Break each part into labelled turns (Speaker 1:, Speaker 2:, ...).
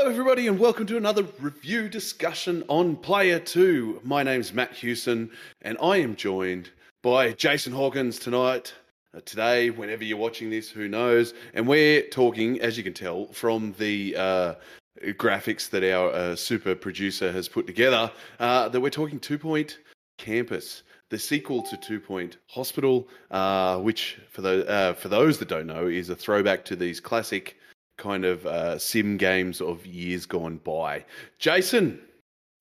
Speaker 1: Hello, everybody, and welcome to another review discussion on Player 2. My name's Matt Hewson, and I am joined by Jason Hawkins tonight. Uh, today, whenever you're watching this, who knows? And we're talking, as you can tell, from the uh, graphics that our uh, super producer has put together, uh, that we're talking Two Point Campus, the sequel to Two Point Hospital, uh, which, for, the, uh, for those that don't know, is a throwback to these classic kind of uh, sim games of years gone by. Jason,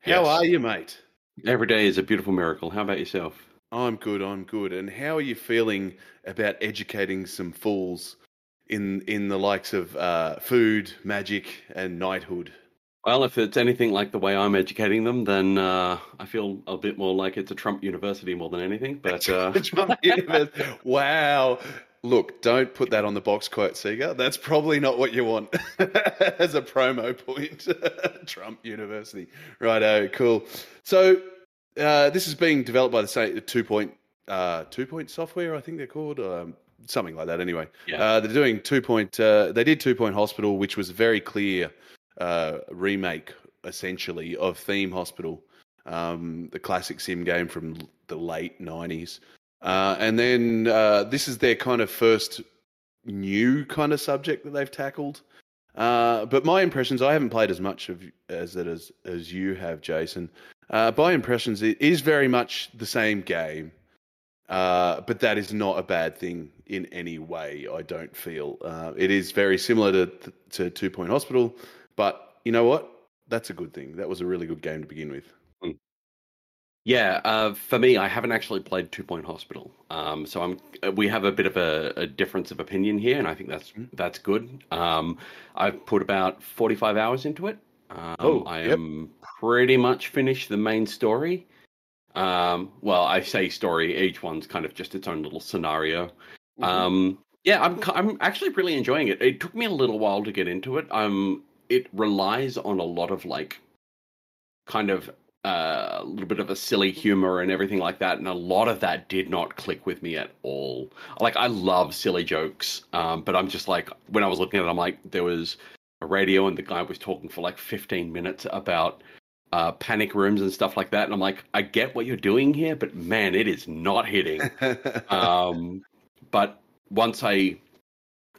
Speaker 1: how
Speaker 2: Yes.
Speaker 1: are you, mate?
Speaker 2: Every day is a beautiful miracle. How about yourself?
Speaker 1: I'm good. I'm good. And how are you feeling about educating some fools in in the likes of uh, food, magic, and knighthood?
Speaker 2: Well, if it's anything like the way I'm educating them, then uh, I feel a bit more like it's a Trump university more than anything. But uh,
Speaker 1: Trump University. wow. Look, don't put that on the box quote, Seeger. That's probably not what you want as a promo point. Trump University. Righto, cool. So uh, this is being developed by the same two point uh, two point software, I think they're called, um, something like that. Anyway,
Speaker 2: Yeah.
Speaker 1: uh, they're doing two point. Uh, they did two point hospital, which was a very clear uh, remake, essentially, of Theme Hospital, um, the classic sim game from the late nineties. Uh, and then uh, this is their kind of first new kind of subject that they've tackled. Uh, but my impressions, I haven't played as much of as it as as you have, Jason. Uh, by impressions, it is very much the same game, uh, but that is not a bad thing in any way. I don't feel uh, it is very similar to to Two Point Hospital, but you know what? That's a good thing. That was a really good game to begin with.
Speaker 2: Yeah, uh, for me, I haven't actually played Two Point Hospital, um, so I'm. uh, We have a bit of a, a difference of opinion here, and I think that's that's good. Um, I've put about 45 hours into it. Um,
Speaker 1: Oh,
Speaker 2: I
Speaker 1: yep.
Speaker 2: am pretty much finished the main story. Um, well, I say story. Each one's kind of just its own little scenario. Um, yeah, I'm I'm actually really enjoying it. It took me a little while to get into it. Um, it relies on a lot of like, kind of uh, a little bit of a silly humor and everything like that, and a lot of that did not click with me at all. Like, I love silly jokes, um, but I'm just like, when I was looking at it, I'm like, there was a radio and the guy was talking for like 15 minutes about uh, panic rooms and stuff like that, and I'm like, I get what you're doing here, but man, it is not hitting um, but once I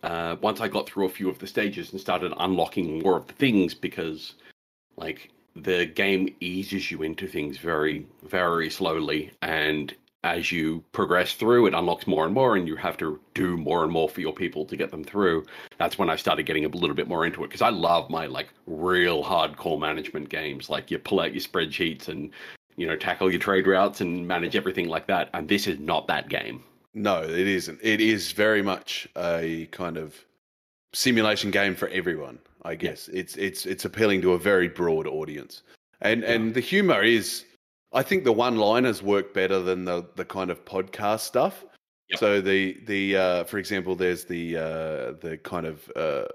Speaker 2: uh, once I got through a few of the stages and started unlocking more of the things, because like the game eases you into things very very slowly, and as you progress through, it unlocks more and more, and you have to do more and more for your people to get them through. That's when I started getting a little bit more into it because I love my like real hardcore management games. Like you pull out your spreadsheets and you know tackle your trade routes and manage everything like that. And this is not that game.
Speaker 1: No, it isn't. It is very much a kind of simulation game for everyone. I guess it's it's it's appealing to a very broad audience, and and the humor is. I think the one-liners work better than the the kind of podcast stuff.
Speaker 2: Yep.
Speaker 1: So the the uh, for example, there's the uh, the kind of uh,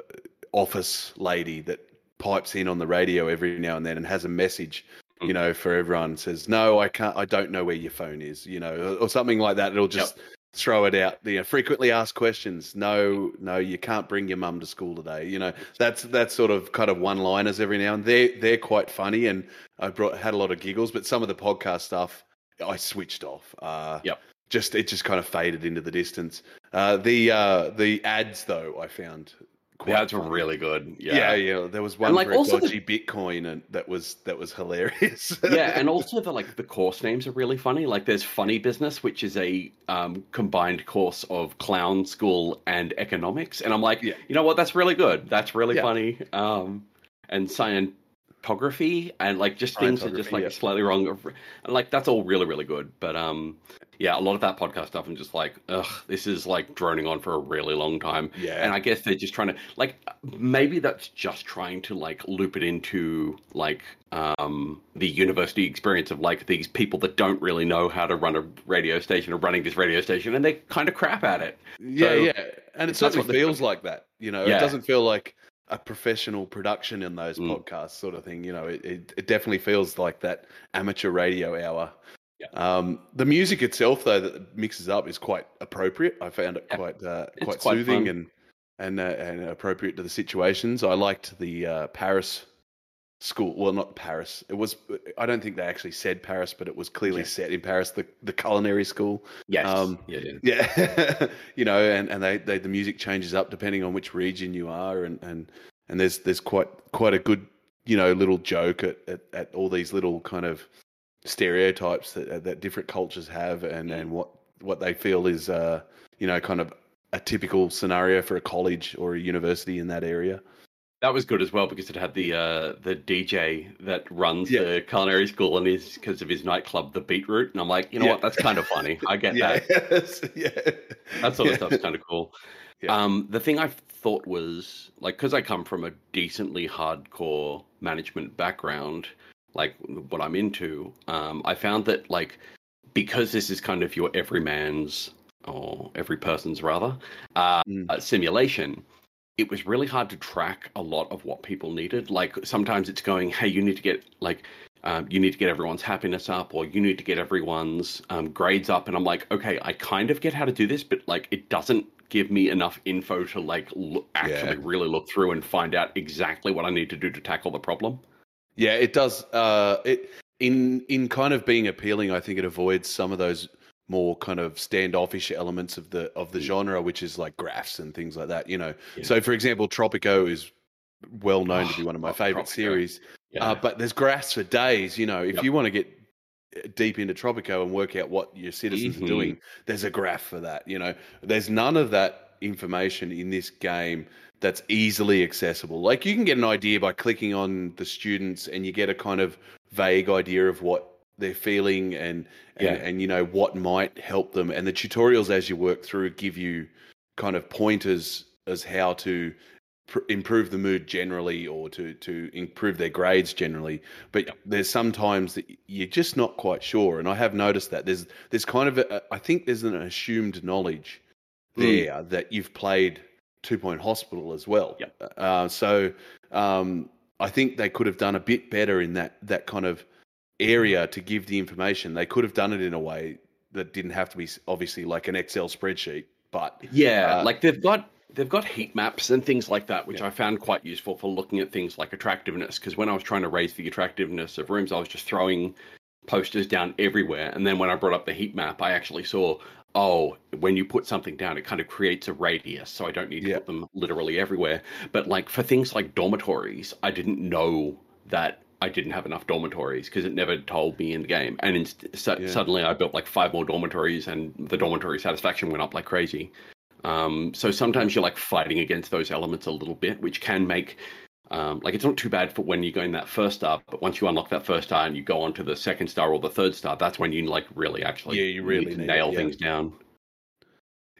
Speaker 1: office lady that pipes in on the radio every now and then and has a message you
Speaker 2: Mm.
Speaker 1: know, for everyone says, no, I can't, I don't know where your phone is, you know, or, or something like that. It'll just throw it out. You know, frequently asked questions. No, no, you can't bring your mum to school today. You know, that's that's sort of kind of one liners every now and they're they're quite funny and I brought had a lot of giggles, but some of the podcast stuff I switched off. Uh
Speaker 2: Yep.
Speaker 1: just it just kind of faded into the distance. Uh the uh the ads though I found quite
Speaker 2: Yeah, it's
Speaker 1: funny.
Speaker 2: really good.
Speaker 1: Yeah.
Speaker 2: Yeah.
Speaker 1: yeah, There was one
Speaker 2: like,
Speaker 1: for a
Speaker 2: also the-
Speaker 1: Bitcoin, and that was that was hilarious.
Speaker 2: yeah, and also the like the course names are really funny. Like there's Funny Business, which is a um, combined course of clown school and economics, and I'm like,
Speaker 1: Yeah.
Speaker 2: you know what? That's really good. That's really
Speaker 1: Yeah.
Speaker 2: funny. Um, and scientography and like just things are just like
Speaker 1: yeah.
Speaker 2: slightly wrong. And like that's all really really good. But um, yeah, a lot of that podcast stuff, I'm just like, ugh, this is like droning on for a really long time.
Speaker 1: yeah,
Speaker 2: And I guess they're just trying to like maybe that's just trying to like loop it into like um the university experience of like these people that don't really know how to run a radio station or running this radio station and they kind of crap at it.
Speaker 1: yeah,
Speaker 2: so
Speaker 1: yeah, and it certainly feels like that. You know, it doesn't feel like a professional production in those
Speaker 2: Mm.
Speaker 1: podcasts, sort of thing. You know, it, it it definitely feels like that amateur radio hour.
Speaker 2: Yeah.
Speaker 1: Um, the music itself, though, that mixes up is quite appropriate. I found it
Speaker 2: Yeah.
Speaker 1: quite uh, quite,
Speaker 2: quite
Speaker 1: soothing
Speaker 2: fun.
Speaker 1: and and uh, and appropriate to the situations. I liked the uh, Paris school. Well, not Paris. It was. I don't think they actually said Paris, but it was clearly
Speaker 2: Yeah.
Speaker 1: set in Paris. The the culinary school.
Speaker 2: Yes.
Speaker 1: Um,
Speaker 2: yeah, yeah.
Speaker 1: Yeah, you know, and and they, they the music changes up depending on which region you are, and and and there's there's quite quite a good you know little joke at at, at all these little kind of stereotypes that that different cultures have, and and what what they feel is uh you know kind of a typical scenario for a college or a university in that area.
Speaker 2: That was good as well because it had the uh, the DJ that runs
Speaker 1: Yeah.
Speaker 2: the culinary school and is because of his nightclub, the Beetroot. And I'm like, you know
Speaker 1: Yeah.
Speaker 2: what? That's kind of funny. I get
Speaker 1: yeah,
Speaker 2: that.
Speaker 1: yeah,
Speaker 2: That sort of stuff's kind of cool. Um, the thing I thought was like because I come from a decently hardcore management background, like what I'm into, um, I found that like because this is kind of your everyman's or every person's rather uh,
Speaker 1: Mm.
Speaker 2: uh, simulation. It was really hard to track a lot of what people needed. Like sometimes it's going, "Hey, you need to get like um, you need to get everyone's happiness up or you need to get everyone's um, grades up and i'm like okay i kind of get how to do this but like it doesn't give me enough info to like look, actually
Speaker 1: Yeah.
Speaker 2: really look through and find out exactly what i need to do to tackle the problem
Speaker 1: Yeah, it does. Uh, it in in kind of being appealing. I think it avoids some of those more kind of standoffish elements of the of the genre, which is like graphs and things like that. You know.
Speaker 2: Yeah.
Speaker 1: So, for example, Tropico is well known to be one of my
Speaker 2: Oh,
Speaker 1: favorite
Speaker 2: Tropico.
Speaker 1: series.
Speaker 2: yeah
Speaker 1: Uh, but there's graphs for days. You know, if
Speaker 2: Yep.
Speaker 1: you want to get deep into Tropico and work out what your citizens
Speaker 2: Mhm.
Speaker 1: are doing, there's a graph for that. You know, there's none of that information in this game that's easily accessible. Like you can get an idea by clicking on the students, and you get a kind of vague idea of what they're feeling and and,
Speaker 2: Yeah.
Speaker 1: and you know what might help them. And the tutorials as you work through give you kind of pointers as how to pr- improve the mood generally or to to improve their grades generally but there's sometimes that you're just not quite sure and i have noticed that there's there's kind of a, i think there's an assumed knowledge
Speaker 2: Hmm.
Speaker 1: there that you've played two point hospital as well
Speaker 2: Yep.
Speaker 1: uh, so um, i think they could have done a bit better in that that kind of area to give the information. They could have done it in a way that didn't have to be obviously like an excel spreadsheet but
Speaker 2: yeah
Speaker 1: Uh,
Speaker 2: like they've got they've got heat maps and things like that which i found quite useful for looking at things like attractiveness because when i was trying to raise the attractiveness of rooms i was just throwing posters down everywhere and then when i brought up the heat map i actually saw oh when you put something down it kind of creates a radius so i don't need to
Speaker 1: Yeah.
Speaker 2: put them literally everywhere. But like for things like dormitories i didn't know that i didn't have enough dormitories because it never told me in the game and inst- su-
Speaker 1: Yeah.
Speaker 2: suddenly i built like five more dormitories and the dormitory satisfaction went up like crazy um, so sometimes you're like fighting against those elements a little bit, which can make um, like it's not too bad for when you go in that first star, but once you unlock that first star and you go on to the second star or the third star, that's when you like really actually
Speaker 1: Yeah, you really
Speaker 2: need
Speaker 1: need it,
Speaker 2: nail
Speaker 1: yeah.
Speaker 2: things down.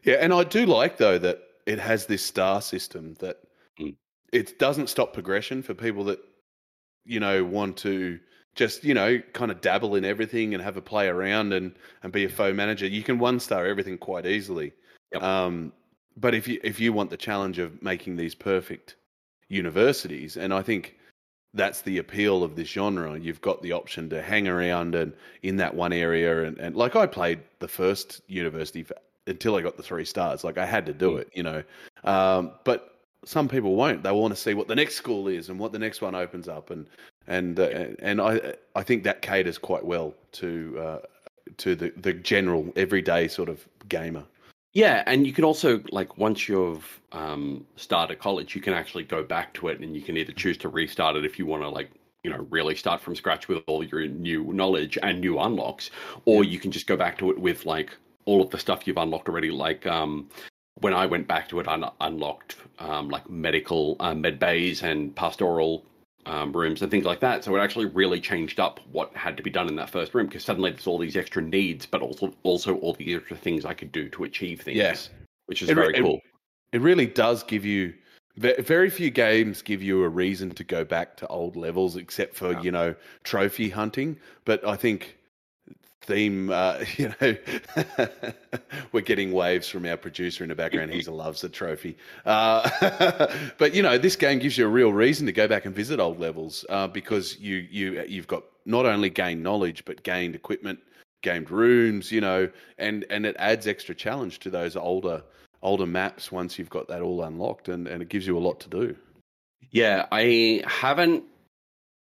Speaker 1: Yeah, and I do like though that it has this star system that
Speaker 2: Mm.
Speaker 1: it doesn't stop progression for people that you know want to just you know kind of dabble in everything and have a play around and and be a faux manager. You can one star everything quite easily.
Speaker 2: Yep.
Speaker 1: Um, but if you if you want the challenge of making these perfect universities, and I think that's the appeal of this genre. You've got the option to hang around and in that one area, and, and like I played the first university for, until I got the three stars. Like I had to do
Speaker 2: Mm.
Speaker 1: it, you know. Um, but some people won't. They want to see what the next school is and what the next one opens up, and and uh, and I I think that caters quite well to uh, to the the general everyday sort of gamer.
Speaker 2: Yeah, and you can also like once you've um, started college, you can actually go back to it, and you can either choose to restart it if you want to like you know really start from scratch with all your new knowledge and new unlocks, or you can just go back to it with like all of the stuff you've unlocked already. Like um, when I went back to it, I un- unlocked um, like medical uh, med bays and pastoral um, rooms and things like that. So it actually really changed up what had to be done in that first room because suddenly there's all these extra needs, but also also all the extra things I could do to achieve things.
Speaker 1: Yes.
Speaker 2: which is
Speaker 1: It
Speaker 2: very
Speaker 1: it-
Speaker 2: cool.
Speaker 1: It really does give you very few games give you a reason to go back to old levels except for
Speaker 2: Yeah.
Speaker 1: you know trophy hunting. But I think theme, uh, you know, we're getting waves from our producer in the background. He loves the trophy. Uh, but you know, this game gives you a real reason to go back and visit old levels uh, because you you you've got not only gained knowledge but gained equipment, gained rooms, you know, and and it adds extra challenge to those older older maps once you've got that all unlocked, and and it gives you a lot to do.
Speaker 2: Yeah, I haven't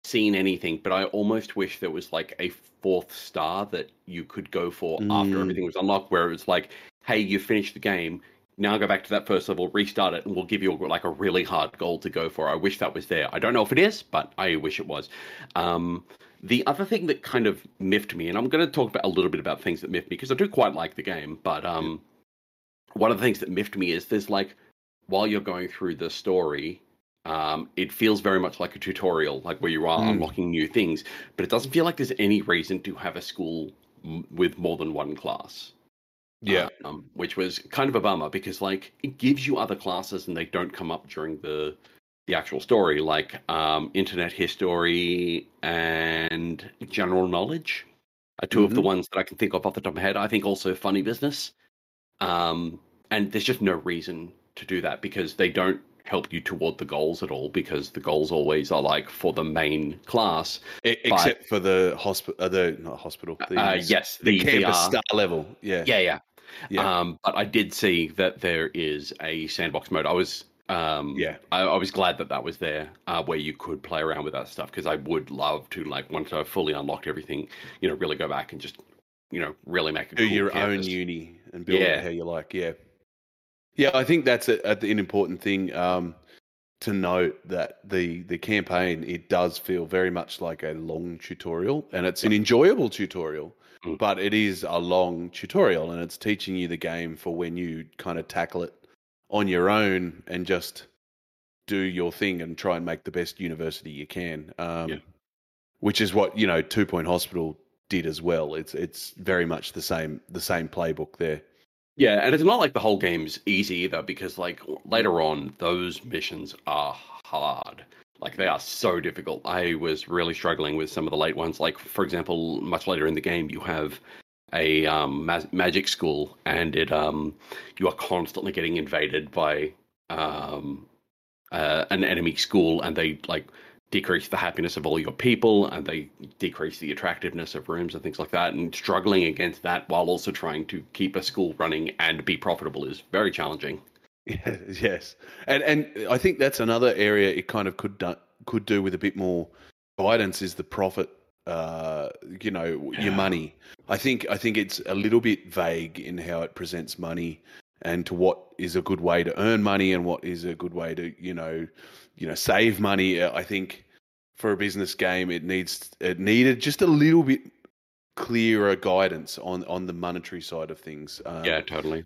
Speaker 2: seen anything, but I almost wish there was like a fourth star that you could go for after
Speaker 1: Mm.
Speaker 2: everything was unlocked, where it was like, hey, you finished the game. Now go back to that first level, restart it, and we'll give you like a really hard goal to go for. I wish that was there. I don't know if it is, but I wish it was. Um, the other thing that kind of miffed me, and I'm going to talk about a little bit about things that miffed me because I do quite like the game, but um, one of the things that miffed me is there's like while you're going through the story, um, it feels very much like a tutorial, like where you are
Speaker 1: Mm.
Speaker 2: unlocking new things, but it doesn't feel like there's any reason to have a school m- with more than one class.
Speaker 1: Yeah.
Speaker 2: Um, which was kind of a bummer because like it gives you other classes and they don't come up during the the actual story, like um, internet history and general knowledge are 2 of the
Speaker 1: Mhm.
Speaker 2: ones that I can think of off the top of my head. I think also funny business. Um, and there's just no reason to do that because they don't help you toward the goals at all because the goals always are like for the main class.
Speaker 1: E- except for the hospital, uh, the not hospital. The,
Speaker 2: Uh, yes,
Speaker 1: the,
Speaker 2: the
Speaker 1: campus
Speaker 2: VR.
Speaker 1: star level. Yeah.
Speaker 2: Yeah, yeah.
Speaker 1: Yeah.
Speaker 2: Um, but I did see that there is a sandbox mode. I was um
Speaker 1: Yeah.
Speaker 2: I, I was glad that that was there uh, where you could play around with that stuff because I would love to like once I've fully unlocked everything, you know, really go back and just you know really make
Speaker 1: do
Speaker 2: cool
Speaker 1: your
Speaker 2: campus.
Speaker 1: own uni and build
Speaker 2: Yeah.
Speaker 1: it how you like. Yeah, yeah. I think that's a, an important thing um, to note that the the campaign it does feel very much like a long tutorial, and it's an enjoyable tutorial.
Speaker 2: Mm.
Speaker 1: But it is a long tutorial, and it's teaching you the game for when you kind of tackle it on your own and just do your thing and try and make the best university you can. Um,
Speaker 2: Yeah.
Speaker 1: Which is what you know, Two Point Hospital did as well. It's it's very much the same the same playbook there.
Speaker 2: Yeah, and it's not like the whole game's easy either because like later on those missions are hard. Like they are so difficult. I was really struggling with some of the late ones. Like for example, much later in the game, you have a um, ma- magic school, and it um, you are constantly getting invaded by um, uh, an enemy school, and they like decrease the happiness of all your people, and they decrease the attractiveness of rooms and things like that. And struggling against that while also trying to keep a school running and be profitable is very challenging.
Speaker 1: Yeah, yes, and and I think that's another area it kind of could do, could do with a bit more guidance is the profit. Uh, you know, your money. I think I think it's a little bit vague in how it presents money and to what is a good way to earn money and what is a good way to you know you know save money. I think for a business game it needs it needed just a little bit clearer guidance on on the monetary side of things. Um,
Speaker 2: Yeah, totally.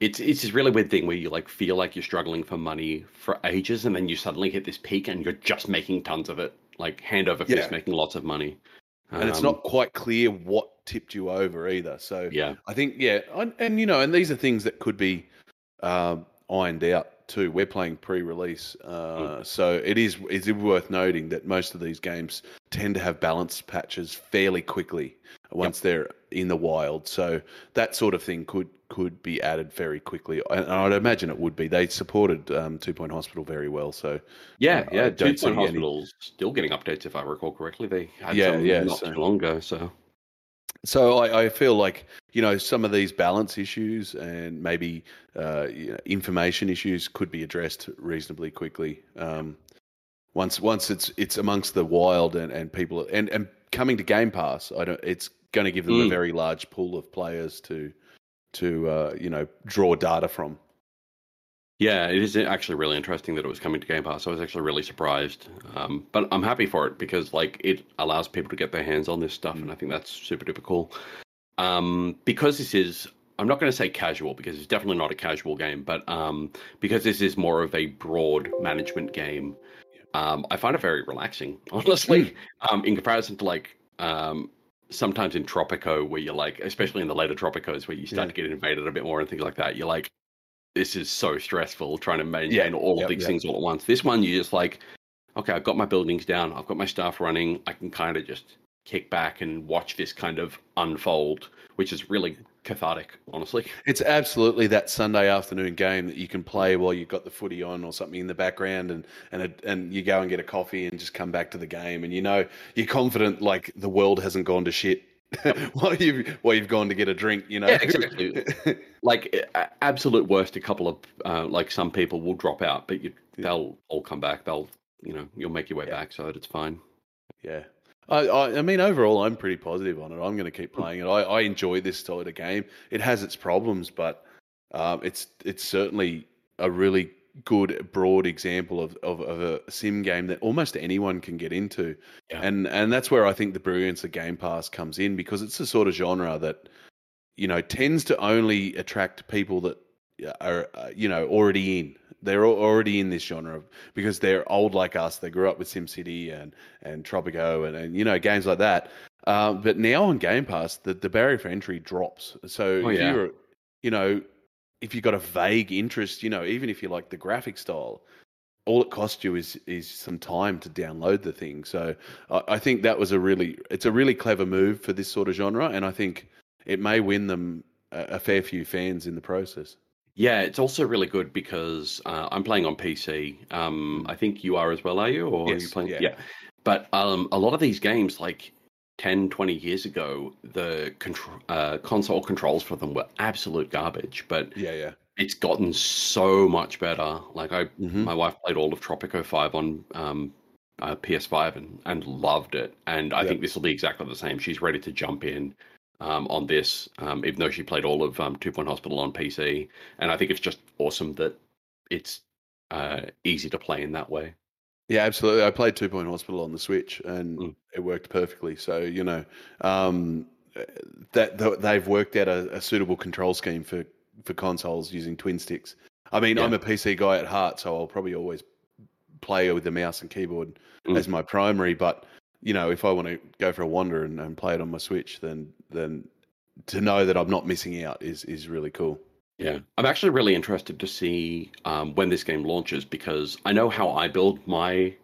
Speaker 2: It's it's this really weird thing where you like feel like you're struggling for money for ages, and then you suddenly hit this peak, and you're just making tons of it, like hand over fist,
Speaker 1: Yeah.
Speaker 2: making lots of money.
Speaker 1: And it's
Speaker 2: Um,
Speaker 1: not quite clear what tipped you over either. So
Speaker 2: Yeah,
Speaker 1: I think yeah, and, and you know, and these are things that could be um, ironed out too. We're playing pre-release, uh, so it is it's worth noting that most of these games tend to have balance patches fairly quickly once they're in the wild. So that sort of thing could could be added very quickly, and I'd imagine it would be. They supported um, Two Point Hospital very well, so
Speaker 2: yeah,
Speaker 1: I
Speaker 2: yeah. Two Point
Speaker 1: any-
Speaker 2: Hospital's still getting updates, if I recall correctly. They had
Speaker 1: Yeah,
Speaker 2: some
Speaker 1: yeah,
Speaker 2: not
Speaker 1: so-
Speaker 2: too long ago. So
Speaker 1: So I, I feel like you know some of these balance issues and maybe uh, you know, information issues could be addressed reasonably quickly. Um, once once it's it's amongst the wild and, and people and, and coming to Game Pass, I don't. It's going to give them a
Speaker 2: Mm.
Speaker 1: very large pool of players to to uh, you know draw data from.
Speaker 2: yeah, it is actually really interesting that it was coming to Game Pass. I was actually really surprised, um, but I'm happy for it because like it allows people to get their hands on this stuff, and I think that's super duper cool. Um, because this is, I'm not going to say casual because it's definitely not a casual game, but um, because this is more of a broad management game, um, I find it very relaxing, honestly, um, in comparison to like um, sometimes in Tropico, where you're like, especially in the later Tropicos, where you start
Speaker 1: Yeah.
Speaker 2: to get invaded a bit more and things like that, you're like, this is so stressful trying to maintain
Speaker 1: Yeah,
Speaker 2: all
Speaker 1: yep,
Speaker 2: of these
Speaker 1: yep.
Speaker 2: things all at once. This one, you're just like, okay, I've got my buildings down, I've got my staff running, I can kind of just kick back and watch this kind of unfold, which is really cathartic, honestly.
Speaker 1: It's absolutely that Sunday afternoon game that you can play while you've got the footy on or something in the background, and and a, and you go and get a coffee and just come back to the game, and you know you're confident like the world hasn't gone to shit while you while you've gone to get a drink. You know,
Speaker 2: Yeah, exactly. Like absolute worst, a couple of uh, like some people will drop out, but you, they'll all come back. They'll you know you'll make your way
Speaker 1: Yeah.
Speaker 2: back, so it's fine.
Speaker 1: Yeah. I, I, I mean, overall, I'm pretty positive on it. I'm going to keep playing it. I, I enjoy this style of game. It has its problems, but um, it's it's certainly a really good broad example of, of, of, a sim game that almost anyone can get into. Yeah. And and that's where I think the brilliance of Game Pass comes in because it's the sort of genre that you know tends to only attract people that are uh, you know already in they're already in this genre because they're old like us. They grew up with SimCity and and Tropico and, and you know games like that. Um, but now on Game Pass, the, the barrier for entry drops. So oh, if yeah. you're, you know, if you've got a vague interest, you know, even if you like the graphic style, all it costs you is is some time to download the thing. So I, I think that was a really it's a really clever move for this sort of genre, and I think it may win them a, a fair few fans in the process.
Speaker 2: Yeah, it's also really good because uh, I'm playing on PC. Um, I think you are as well, are you? Or yes, are you playing? Yeah. yeah. But um, a lot of these games, like 10, 20 years ago, the uh, console controls for them were absolute garbage. But
Speaker 1: yeah, yeah,
Speaker 2: it's gotten so much better. Like I, mm-hmm. my wife played all of Tropico Five on um, uh, PS5 and and loved it. And I yep. think this will be exactly the same. She's ready to jump in um, on this, um, even though she played all of um, Two Point Hospital on PC. And I think it's just awesome that it's uh, easy to play in that way.
Speaker 1: Yeah, absolutely. I played Two Point Hospital on the Switch, and mm. it worked perfectly. So you know um, that they've worked out a, a, suitable control scheme for for consoles using twin sticks. I mean, yeah. I'm a PC guy at heart, so I'll probably always play with the mouse and keyboard mm. as my primary. But you know, if I want to go for a wander and, and play it on my Switch, then then to know that I'm not missing out is is really cool.
Speaker 2: Yeah, I'm actually really interested to see um, when this game launches because I know how I build my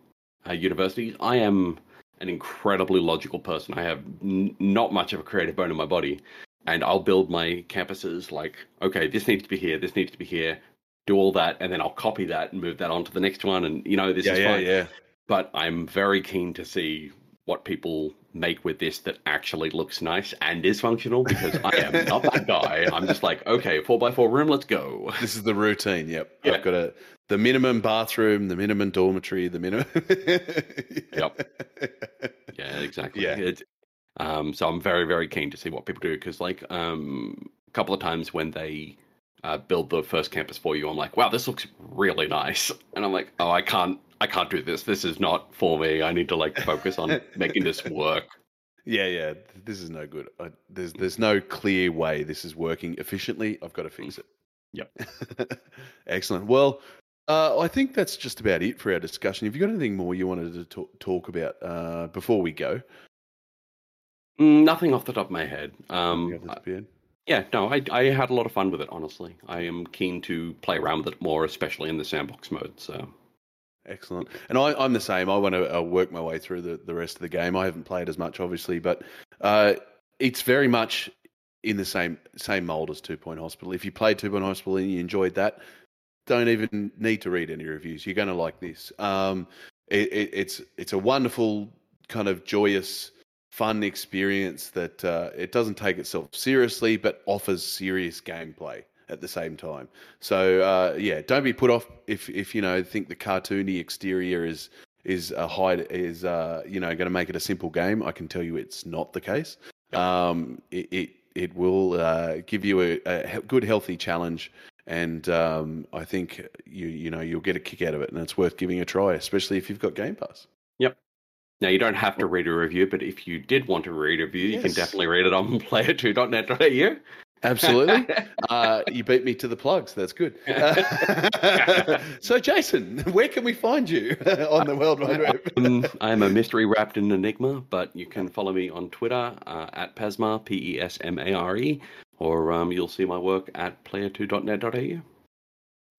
Speaker 2: uh, universities. I am an incredibly logical person. I have n- not much of a creative bone in my body, and I'll build my campuses like, okay, this needs to be here, this needs to be here, do all that, and then I'll copy that and move that on to the next one, and you know, this
Speaker 1: yeah,
Speaker 2: is
Speaker 1: yeah,
Speaker 2: fine.
Speaker 1: Yeah.
Speaker 2: But I'm very keen to see what people make with this that actually looks nice and is functional because I am not that guy. I'm just like, okay, four by four room, let's go.
Speaker 1: This is the routine. Yep. yep. I've got a the minimum bathroom, the minimum dormitory, the minimum.
Speaker 2: yep. Yeah, exactly. Yeah. It, um, so I'm very, very keen to see what people do because, like, um, a couple of times when they uh, build the first campus for you, I'm like, wow, this looks really nice, and I'm like, oh, I can't I can't do this. This is not for me. I need to like focus on making this work.
Speaker 1: Yeah, yeah. This is no good. I, there's there's no clear way this is working efficiently. I've got to fix it.
Speaker 2: Yep.
Speaker 1: Excellent. Well, uh, I think that's just about it for our discussion. Have you got anything more you wanted to talk, talk about uh, before we go?
Speaker 2: Mm, nothing off the top of my head. Um, I, yeah, no, I, I had a lot of fun with it. Honestly, I am keen to play around with it more, especially in the sandbox mode. So
Speaker 1: Excellent. And I, am the same. I want to uh, work my way through the, the rest of the game. I haven't played as much, obviously, but uh, it's very much in the same same mold as Two Point Hospital. If you played Two Point Hospital and you enjoyed that, don't even need to read any reviews. You're going to like this. Um, it, it, it's it's a wonderful kind of joyous, fun experience that uh, it doesn't take itself seriously, but offers serious gameplay at the same time. So uh, yeah, don't be put off if if you know think the cartoony exterior is is a hide is uh, you know going to make it a simple game. I can tell you it's not the case. Um, it, it, it will uh, give you a, a, good healthy challenge, and um, I think you you know you'll get a kick out of it, and it's worth giving a try, especially if you've got Game Pass.
Speaker 2: Yep. Now you don't have to read a review, but if you did want to read a review, yes. you can definitely read it on player2.net.au.
Speaker 1: Absolutely. Uh, you beat me to the plugs. That's good. Uh, so, Jason, where can we find you on the World Wide Web?
Speaker 2: um, I am a mystery wrapped in enigma, but you can follow me on Twitter uh, at Pesmare, P E S M A R E, or um, you'll see my work at player2.net.au.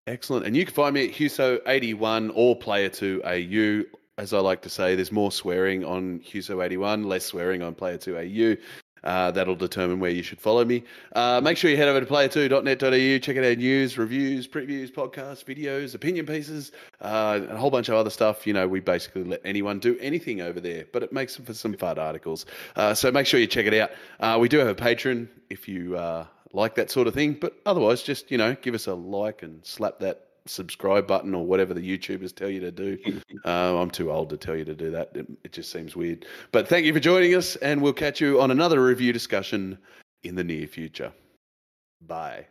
Speaker 1: Excellent. And you can find me at Huso81 or Player2AU. As I like to say, there's more swearing on Huso81, less swearing on Player2AU. Uh, that'll determine where you should follow me. Uh, make sure you head over to player2.net.au, check out our news, reviews, previews, podcasts, videos, opinion pieces, uh, and a whole bunch of other stuff. You know, we basically let anyone do anything over there, but it makes for some fun articles. Uh, so make sure you check it out. Uh, we do have a Patreon if you uh, like that sort of thing, but otherwise, just, you know, give us a like and slap that subscribe button or whatever the YouTubers tell you to do. uh, I'm too old to tell you to do that. It, it just seems weird. But thank you for joining us, and we'll catch you on another review discussion in the near future. Bye.